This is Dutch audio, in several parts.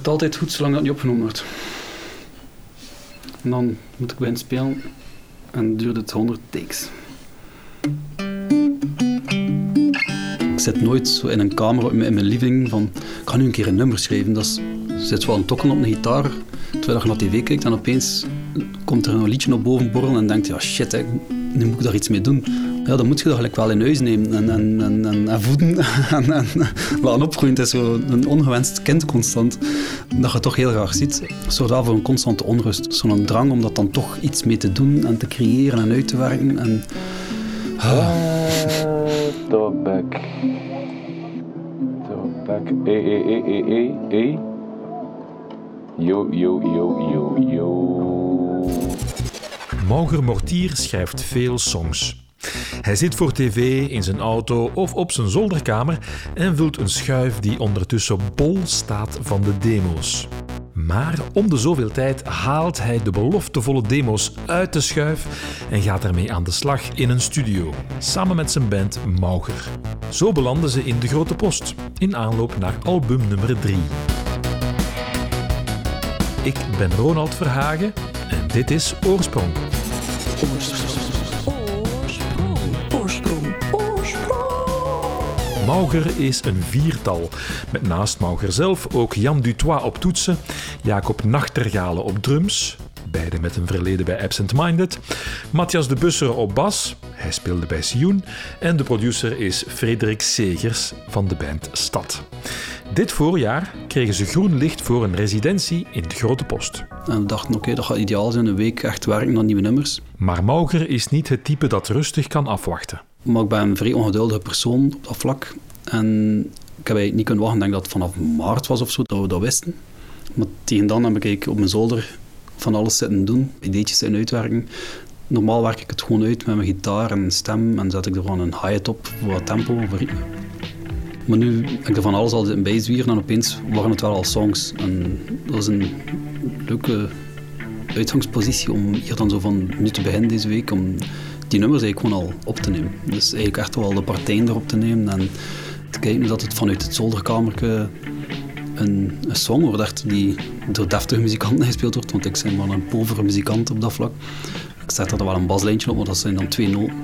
lukt altijd goed zolang dat niet opgenomen wordt. En dan moet ik beginnen spelen en duurt het 100 takes. Ik zit nooit zo in een kamer in mijn living van ik ga nu een keer een nummer schrijven. Dat zit wel een tokken op een gitaar terwijl je naar tv kijkt en opeens komt er een liedje op boven borrelen en denkt ja shit, nu moet ik daar iets mee doen. Ja, dan moet je dat gelijk wel in huis nemen en, en, en, en, en voeden en, en laten opgroeien. Het is zo een ongewenst kind constant, dat je toch heel graag ziet. Het zorgt wel voor een constante onrust. Zo'n drang om dat dan toch iets mee te doen en te creëren en uit te werken. En, ah. Talkback. Talkback. E, e, e, e, e, e. Yo, yo, yo, yo, yo. Mauger Mortier schrijft veel songs. Hij zit voor tv, in zijn auto of op zijn zolderkamer en vult een schuif die ondertussen bol staat van de demo's. Maar om de zoveel tijd haalt hij de beloftevolle demo's uit de schuif en gaat ermee aan de slag in een studio, samen met zijn band Mauger. Zo belanden ze in de Grote Post, in aanloop naar album nummer 3. Ik ben Ronald Verhagen en dit is Oorsprong. Mauger is een viertal, met naast Mauger zelf ook Jan Dutois op toetsen, Jacob Nachtergale op drums, beide met een verleden bij Absent Minded, Matthias de Busser op bas, hij speelde bij Sioen, en de producer is Frederik Segers van de band Stad. Dit voorjaar kregen ze groen licht voor een residentie in de Grote Post. En we dachten, oké, dat gaat ideaal zijn, een week echt werken aan nieuwe nummers. Maar Mauger is niet het type dat rustig kan afwachten. Maar ik ben een vrij ongeduldige persoon op dat vlak. En ik heb eigenlijk niet kunnen wachten. Ik denk dat het vanaf maart was of zo, dat we dat wisten. Maar tegen dan heb ik op mijn zolder van alles zitten doen, ideetjes in uitwerken. Normaal werk ik het gewoon uit met mijn gitaar en stem en zet ik er gewoon een hi-hat op voor wat tempo, ritme. Maar nu heb ik er van alles al in bijzwieren en opeens waren het wel al songs. En dat is een leuke uitgangspositie om hier dan zo van nu te beginnen deze week, om die nummers eigenlijk gewoon al op te nemen. Dus eigenlijk echt wel de partijen erop te nemen en te kijken dat het vanuit het zolderkamertje een, een song wordt die door deftige muzikanten gespeeld wordt, want ik ben maar een povere muzikant op dat vlak. Ik zet er wel een baslijntje op, maar dat zijn dan twee noten.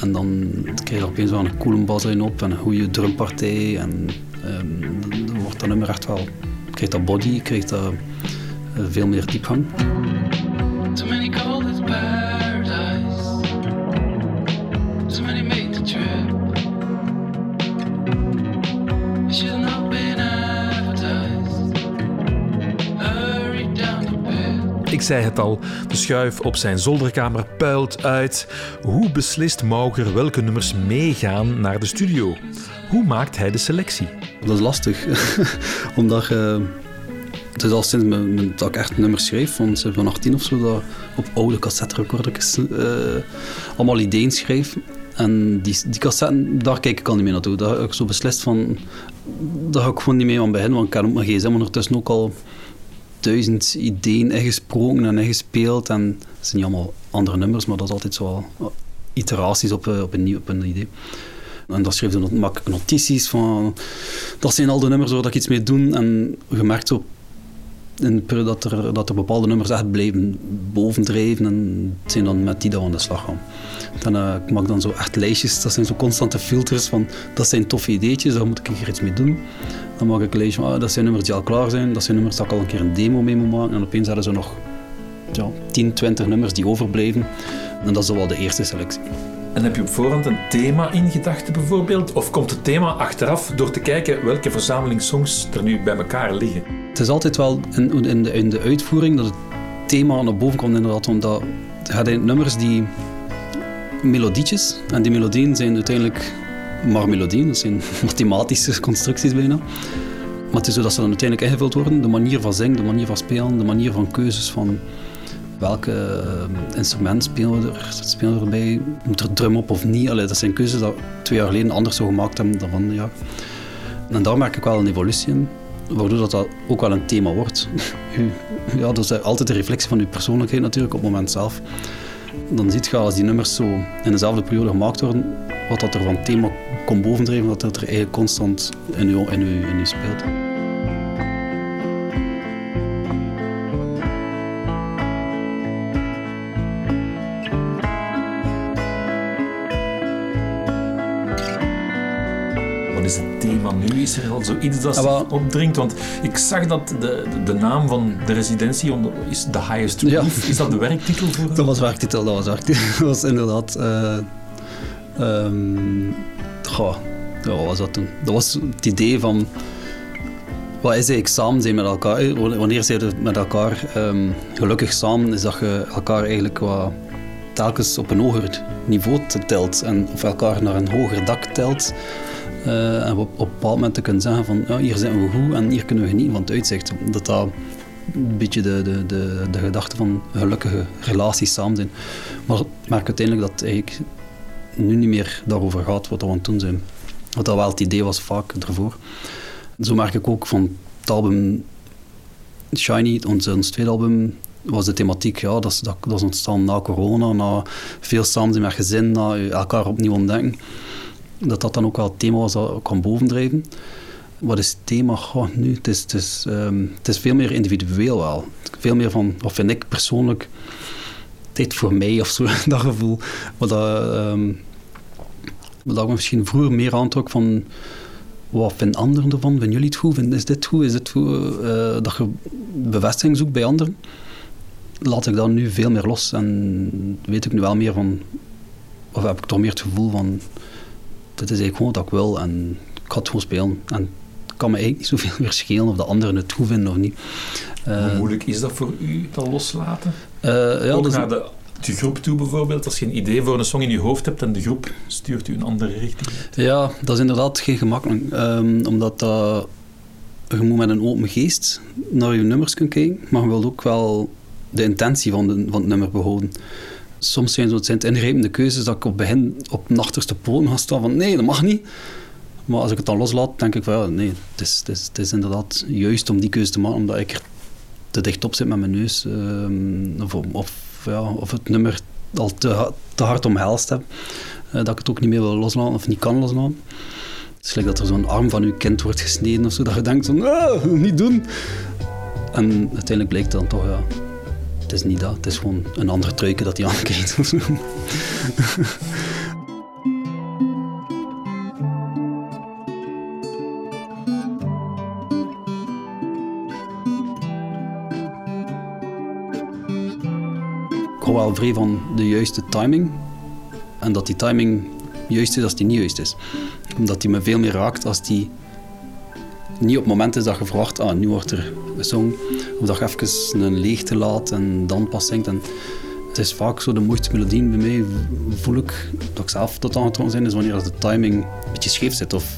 En dan krijg je opeens wel een coole baslijn op en een goede drumpartij. En um, dan wordt dat nummer echt wel... krijgt dat body, krijgt dat uh, veel meer diepgang. Zei het al, de schuif op zijn zolderkamer puilt uit. Hoe beslist Mauger welke nummers meegaan naar de studio? Hoe maakt hij de selectie? Dat is lastig, omdat je... Het is al sinds mijn, dat ik echt nummers schreef, van 18 of zo, dat op oude cassette-recorders uh, allemaal ideeën schreef. En die, die cassetten, daar kijk ik al niet meer naartoe. Daar heb ik zo beslist van, daar ga ik gewoon niet mee aan beginnen, want ik heb mijn gsm ondertussen ook al duizend ideeën ingesproken en ingespeeld. En het zijn niet allemaal andere nummers, maar dat is altijd zo iteraties op, op, een, op een idee. En dan schreef je maak ik notities van... Dat zijn al de nummers waar ik iets mee doe. En je merkt dat er, dat er bepaalde nummers echt blijven bovendrijven. En het zijn dan met die dat we aan de slag gaan. Dan, uh, ik maak dan zo echt lijstjes. Dat zijn zo constante filters van... Dat zijn toffe ideetjes, daar moet ik hier iets mee doen. Dan maak ik een lijstje van... Ah, dat zijn nummers die al klaar zijn. Dat zijn nummers dat ik al een keer een demo mee moet maken. En opeens hebben ze nog ja, 10, 20 nummers die overblijven. En dat is wel de eerste selectie. En heb je op voorhand een thema in gedachten bijvoorbeeld? Of komt het thema achteraf door te kijken welke verzameling songs er nu bij elkaar liggen? Het is altijd wel in, in, de, in de uitvoering dat het thema naar boven komt inderdaad. Omdat het in nummers die melodietjes. En die melodieën zijn uiteindelijk maar melodieën. Dat zijn mathematische constructies bijna. Maar het is zo dat ze dan uiteindelijk ingevuld worden. De manier van zingen, de manier van spelen, de manier van keuzes van welke uh, instrument spelen we, er, spelen we erbij? Moet er drum op of niet? Allee, dat zijn keuzes die twee jaar geleden anders zo gemaakt hebben dan van ja. En daar merk ik wel een evolutie in, waardoor dat, dat ook wel een thema wordt. ja, dat is altijd een reflectie van je persoonlijkheid natuurlijk op het moment zelf. Dan ziet je als die nummers zo in dezelfde periode gemaakt worden, wat dat er van thema komt bovendrijven, dat het er eigenlijk constant in je, in u, in u speelt. Nu? Is er al zoiets dat zich Ah, wel. opdringt? Want ik zag dat de, de, naam van de residentie onder, is The Highest. Ja. Is dat de werktitel voor Dat was werktitel, dat was werktitel. Dat was inderdaad... eh ehm, goh, ja, wat was dat toen? Dat was het idee van... Wat is eigenlijk samen zijn met elkaar? eh, Wanneer zijn we met elkaar ehm, gelukkig samen, is dat je elkaar eigenlijk wat telkens op een hoger niveau telt en of elkaar naar een hoger dak telt. Eh, en op, op een bepaald moment te kunnen zeggen van ja, hier zijn we goed en hier kunnen we genieten van het uitzicht. Dat dat een beetje de, de, de, de gedachte van gelukkige relaties samen zijn. Maar ik merk uiteindelijk dat het nu niet meer daarover gaat wat we doen zijn. Wat dat wel het idee was vaak ervoor. Zo merk ik ook van het album Shiny, ons, tweede album, was de thematiek, ja, dat dat, dat is ontstaan na corona, na veel samen zijn met gezin, na elkaar opnieuw ontdekken. Dat dat dan ook wel het thema was dat kwam bovendrijven. Wat is het thema Goh, nu? Ehm, het is veel meer individueel wel. Veel meer van, wat vind ik persoonlijk, tijd voor mij of zo, dat gevoel. Wat dat, ehm, wat misschien vroeger meer aantrok van wat vinden anderen ervan? Vinden jullie het goed? Is dit goed? Is dit goed? Eh, dat je bevestiging zoekt bij anderen. Laat ik dat nu veel meer los en weet ik nu wel meer van, of heb ik toch meer het gevoel van, dit is eigenlijk gewoon wat ik wil en ik ga het gewoon spelen. En het kan me eigenlijk niet zoveel meer schelen of de anderen het goed vinden of niet. Eh, Hoe moeilijk is dat voor u, dat loslaten? eh, ja, Ook naar de, de groep toe bijvoorbeeld. Als je een idee voor een song in je hoofd hebt en de groep stuurt u een andere richting. Ja, dat is inderdaad geen gemakkelijk. ehm, omdat dat, je moet met een open geest naar je nummers kunnen kijken, maar je wilt ook wel de intentie van, de, van het nummer behouden. Soms zijn zo- het zijn ingrijpende keuzes dat ik op begin op de achterste poten ga staan van nee, dat mag niet. Maar als ik het dan loslaat, denk ik van ja, nee, het is, het, is, inderdaad juist om die keuze te maken, omdat ik er te dicht op zit met mijn neus. ehm, of, of, ja, of het nummer al te, te hard omhelst heb. eh, dat ik het ook niet meer wil loslaten of niet kan loslaten. Het is gelijk dat er zo'n arm van uw kind wordt gesneden of zo, dat je denkt van, ah, niet doen. En uiteindelijk blijkt dan toch, ja, is niet dat. Het is gewoon een ander truikje dat hij aankijkt. Ik hou wel vrij van de juiste timing. En dat die timing juist is als die niet juist is. Omdat die me veel meer raakt als die niet op het moment is dat je verwacht, ah, nu wordt er gezongen. Of dat je even een leegte laat en dan pas zingt. En het is vaak zo de mooiste melodieën bij mij, voel ik, dat ik zelf tot aangetrokken ben, is wanneer de timing een beetje scheef zit of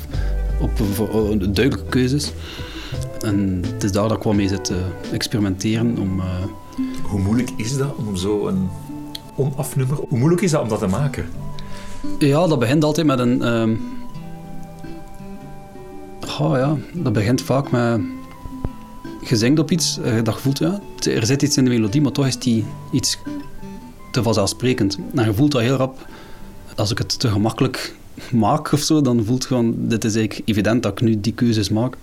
op een, een duidelijke keuzes. En het is daar dat ik wel mee zit te experimenteren om... eh, Hoe moeilijk is dat om zo een onafnummer... Hoe moeilijk is dat om dat te maken? Ja, dat begint altijd met een. ehm Oh ja, dat begint vaak met. Je zingt op iets, eh, dat voelt, ja, er zit iets in de melodie, maar toch is die iets te vanzelfsprekend. En je voelt dat heel rap. Als ik het te gemakkelijk maak of zo, dan voelt gewoon, dit is eigenlijk evident dat ik nu die keuzes maak.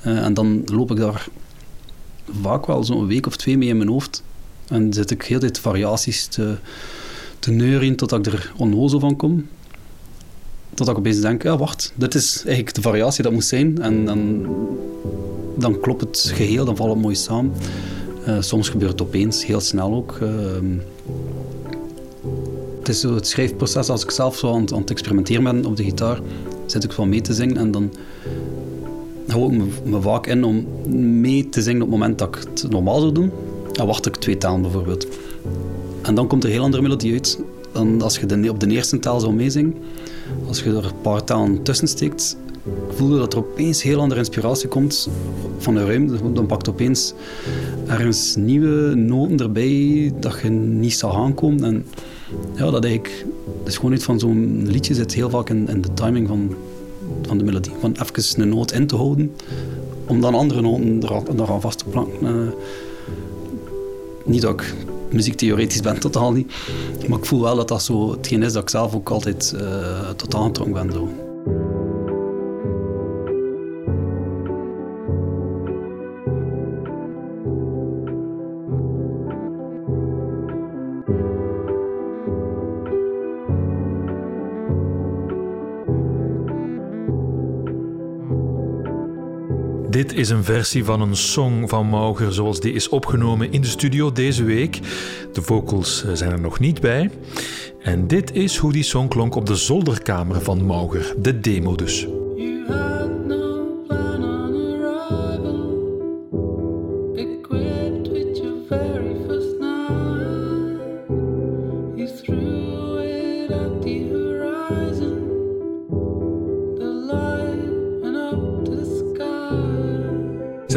Eh, en dan loop ik daar vaak wel zo'n week of twee mee in mijn hoofd. En zit ik heel tijd variaties te, te neurien totdat ik er onnozel van kom. Totdat ik opeens denk, ja wacht, dit is eigenlijk de variatie dat moet zijn. En dan, dan klopt het geheel, dan valt het mooi samen. Eh, soms gebeurt het opeens, heel snel ook. Ehm, het is zo het schrijfproces, als ik zelf zo aan, aan het experimenteren ben op de gitaar, zit ik van mee te zingen en dan hou ik me, vaak in om mee te zingen op het moment dat ik het normaal zou doen. Dan wacht ik twee talen bijvoorbeeld. En dan komt er een heel andere melodie uit dan als je op de eerste taal zou meezingen. Als je er een paar talen tussen steekt, voel je dat er opeens heel andere inspiratie komt van de ruimte. Dan pakt opeens ergens nieuwe noten erbij dat je niet zag aankomen. En ja, dat eigenlijk, gewoon iets van zo'n liedje zit heel vaak in, de timing van, van de melodie. Van even een noot in te houden, om dan andere noten eraan, vast te planken. Eh, niet ik muziektheoretisch ben, totaal niet. Maar ik voel wel dat dat zo hetgeen is dat ik zelf ook altijd eh tot aangetrokken ben. Zo. Dit is een versie van een song van Mauger zoals die is opgenomen in de studio deze week. De vocals eh, zijn er nog niet bij. En dit is hoe die song klonk op de zolderkamer van Mauger, de demo dus.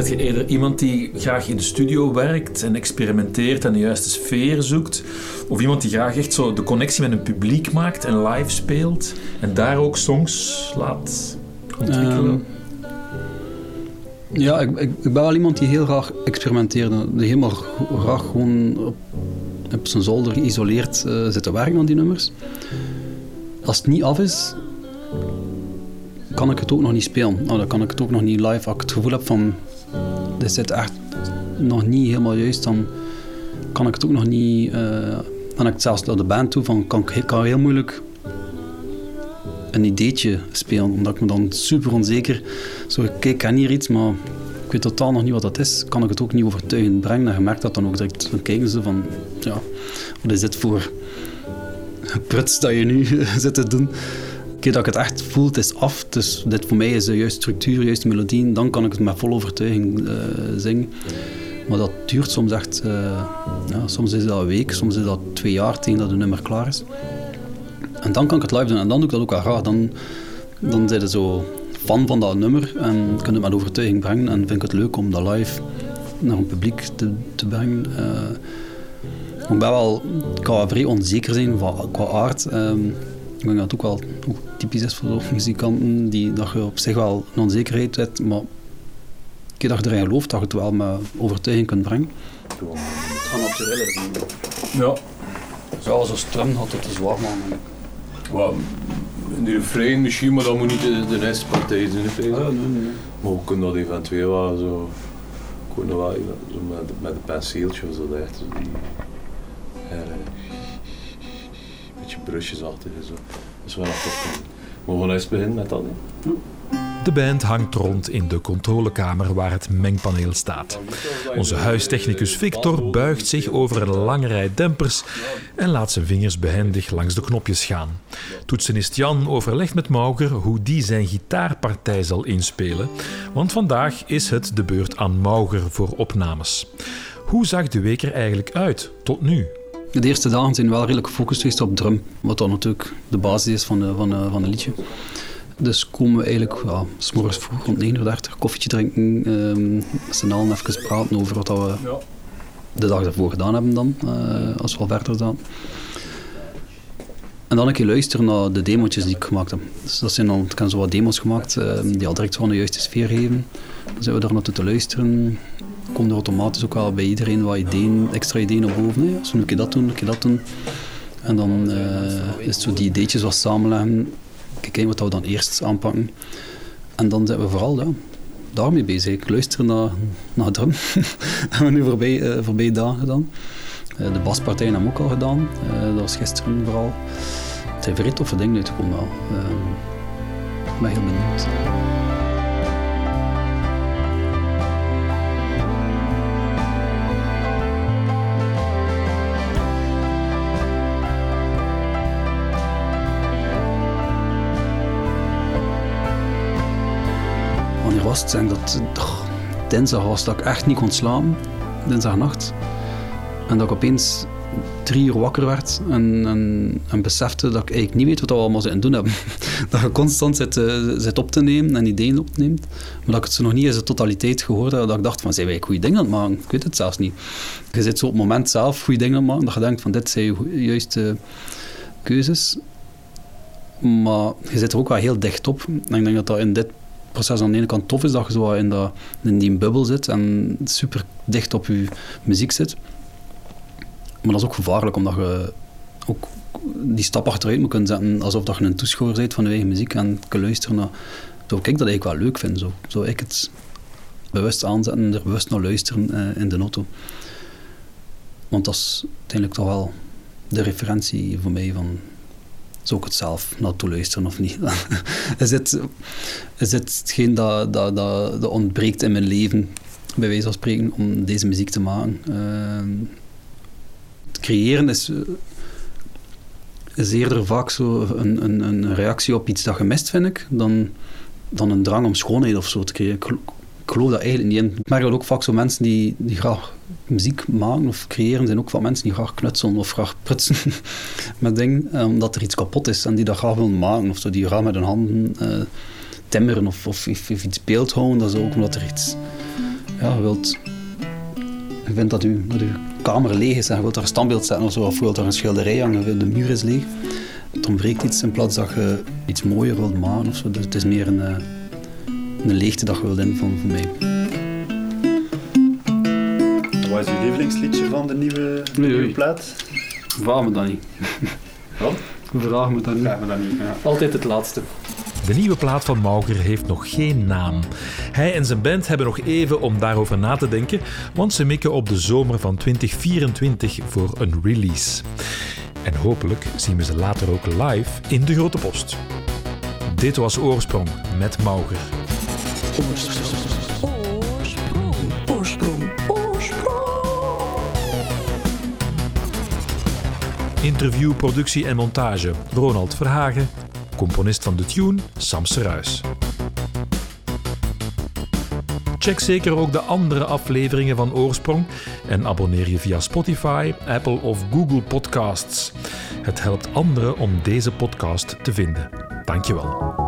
Zet je eerder iemand die graag in de studio werkt en experimenteert en de juiste sfeer zoekt? Of iemand die graag echt zo de connectie met een publiek maakt en live speelt en daar ook songs laat ontwikkelen? Ehm, ja, ik, ik, ben wel iemand die heel graag experimenteert. Die helemaal graag gewoon op, op zijn zolder geïsoleerd uh, zit te werken aan die nummers. Als het niet af is, kan ik het ook nog niet spelen. Nou, dan kan ik het ook nog niet live. Als ik het gevoel heb van dit zit echt nog niet helemaal juist, dan kan ik het ook nog niet. Uh, dan heb ik zelfs naar de band toe van kan ik kan heel moeilijk een ideetje spelen, omdat ik me dan super onzeker. Zo, kijk, ik ken hier iets, maar ik weet totaal nog niet wat dat is. Kan ik het ook niet overtuigend brengen? En je merkt dat dan ook direct. Dan kijken ze van, ja, wat is dit voor pruts dat je nu zit te doen? Keer dat ik het echt voel, is af. Dus dit voor mij is de juiste structuur, de juiste melodie. Dan kan ik het met volle overtuiging uh, zingen. Maar dat duurt soms echt... Uh, ja, soms is dat een week, soms is dat twee jaar tegen dat een nummer klaar is. En dan kan ik het live doen. En dan doe ik dat ook wel graag. Dan, dan zijn je zo fan van dat nummer en kun je het met overtuiging brengen. En vind ik het leuk om dat live naar een publiek te, te brengen. Uh, ik ben wel, ik kan vrij onzeker zijn qua aard. Um, ik denk dat het ook wel typisch is voor muzikanten, die, dat je op zich wel een onzekerheid hebt, maar keer dat je erin gelooft, dat je het wel met overtuiging kunt brengen. Het gaat natuurlijk zijn. Ja. Zoals een strum had het te zwaar, man. Well, in de refrein misschien, maar dat moet niet de, de eerste partij zijn. Ah, nee, nee. Maar we kunnen dat eventueel wel zo... Kunnen wel zo met, met een penseeltje of zo, echt zo die... Uh, beetje brusjesachtig en zo. Dat is wel een tof. Mogen we eens beginnen met dat? De band hangt rond in de controlekamer waar het mengpaneel staat. Onze huistechnicus Victor buigt zich over een lange rij dempers en laat zijn vingers behendig langs de knopjes gaan. Toetsenist Jan overlegt met Mauger hoe die zijn gitaarpartij zal inspelen, want vandaag is het de beurt aan Mauger voor opnames. Hoe zag de week er eigenlijk uit tot nu? De eerste dagen zijn wel redelijk gefocust geweest op drum, wat dan natuurlijk de basis is van, de, van, van een liedje. Dus komen we eigenlijk ja, s morgens vroeg rond 9 uur koffietje drinken, um, met z'n allen even praten over wat we de dag ervoor gedaan hebben dan, uh, als we al verder staan. En dan een keer luisteren naar de demo's die ik gemaakt heb. Dus dat zijn dan, ik heb zo wat demos gemaakt um, die al direct gewoon de juiste sfeer geven. Dan zijn we daar naartoe te luisteren komt er automatisch ook wel bij iedereen wat ideeën, extra ideeën naar boven. Nee, als we een keer dat doen, een keer dat doen. En dan uh, is het zo die ideetjes wat samenleggen. Kijken wat we dan eerst aanpakken. En dan zijn we vooral ja, daarmee bezig. Ik luister naar, naar drum. dat hebben we nu voorbij, uh, voorbij dagen gedaan. Uh, de baspartijen hebben we ook al gedaan. dat was gisteren vooral. Het zijn vrij toffe dingen uitgekomen wel. ik ben heel benieuwd. Was. En dat oh, dinsdag was dat ik echt niet kon slapen. Dinsdagnacht. En dat ik opeens drie uur wakker werd en, besefte dat ik eigenlijk niet weet wat we allemaal zitten doen hebben. dat je constant zit, uh, zit op te nemen en ideeën opneemt, maar dat ik het zo nog niet in zijn totaliteit gehoord heb, dat ik dacht van, zijn wij goede dingen aan het maken? Ik weet het zelfs niet. Je zit zo op het moment zelf goede dingen aan het maken, dat je denkt van, dit zijn je juiste keuzes. Maar je zit er ook wel heel dicht op. En ik denk dat dat in dit proces aan de ene kant tof is dat je zo in, dat, in die bubbel zit en super dicht op je muziek zit. Maar dat is ook gevaarlijk, omdat je ook die stap achteruit moet kunnen zetten, alsof dat je een toeschouwer bent van je eigen muziek en kan luisteren naar... Zo ik dat eigenlijk wel leuk vind, zo. Zo ik het bewust aanzetten en er bewust naar luisteren uh, in de auto. Want dat is uiteindelijk toch wel de referentie voor mij van zou ik het zelf naartoe luisteren of niet. is, het, is het hetgeen dat, dat, dat, ontbreekt in mijn leven, bij wijze van spreken, om deze muziek te maken? Het creëren is, is eerder vaak zo een, een, een reactie op iets dat gemist, vind ik, dan, dan een drang om schoonheid of zo te creëren. Ik, ik geloof dat eigenlijk niet in. Ik merk dat ook vaak zo mensen die, die graag muziek maken of creëren, zijn ook vaak mensen die graag knutselen of graag prutsen met dingen, eh, omdat er iets kapot is en die dat graag willen maken of zo, die graag met hun handen uh, timmeren of, of, of, iets beeld houden. Dat is ook omdat er iets, ja, wilt, je vindt dat, uw kamer leeg is en je wilt daar een standbeeld zetten of zo, of je wilt daar een schilderij hangen, de muur is leeg. Het ontbreekt iets in plaats dat je iets mooier wilt maken of zo. Dus het is meer een, eh, een leegte dat je wilt invullen voor mij. Wat is je lievelingsliedje van de nieuwe, de nieuwe plaat? Vraag me dat niet. Wat? Vraag me dat niet. Vraag me dat niet. Ja. Altijd het laatste. De nieuwe plaat van Mauger heeft nog geen naam. Hij en zijn band hebben nog even om daarover na te denken, want ze mikken op de zomer van 2024 voor een release. En hopelijk zien we ze later ook live in de Grote Post. Dit was Oorsprong met Mauger. Interview, productie en montage Ronald Verhagen. Componist van de tune Sam Seruis. Check zeker ook de andere afleveringen van Oorsprong en abonneer je via Spotify, Apple of Google Podcasts. Het helpt anderen om deze podcast te vinden. Dankjewel.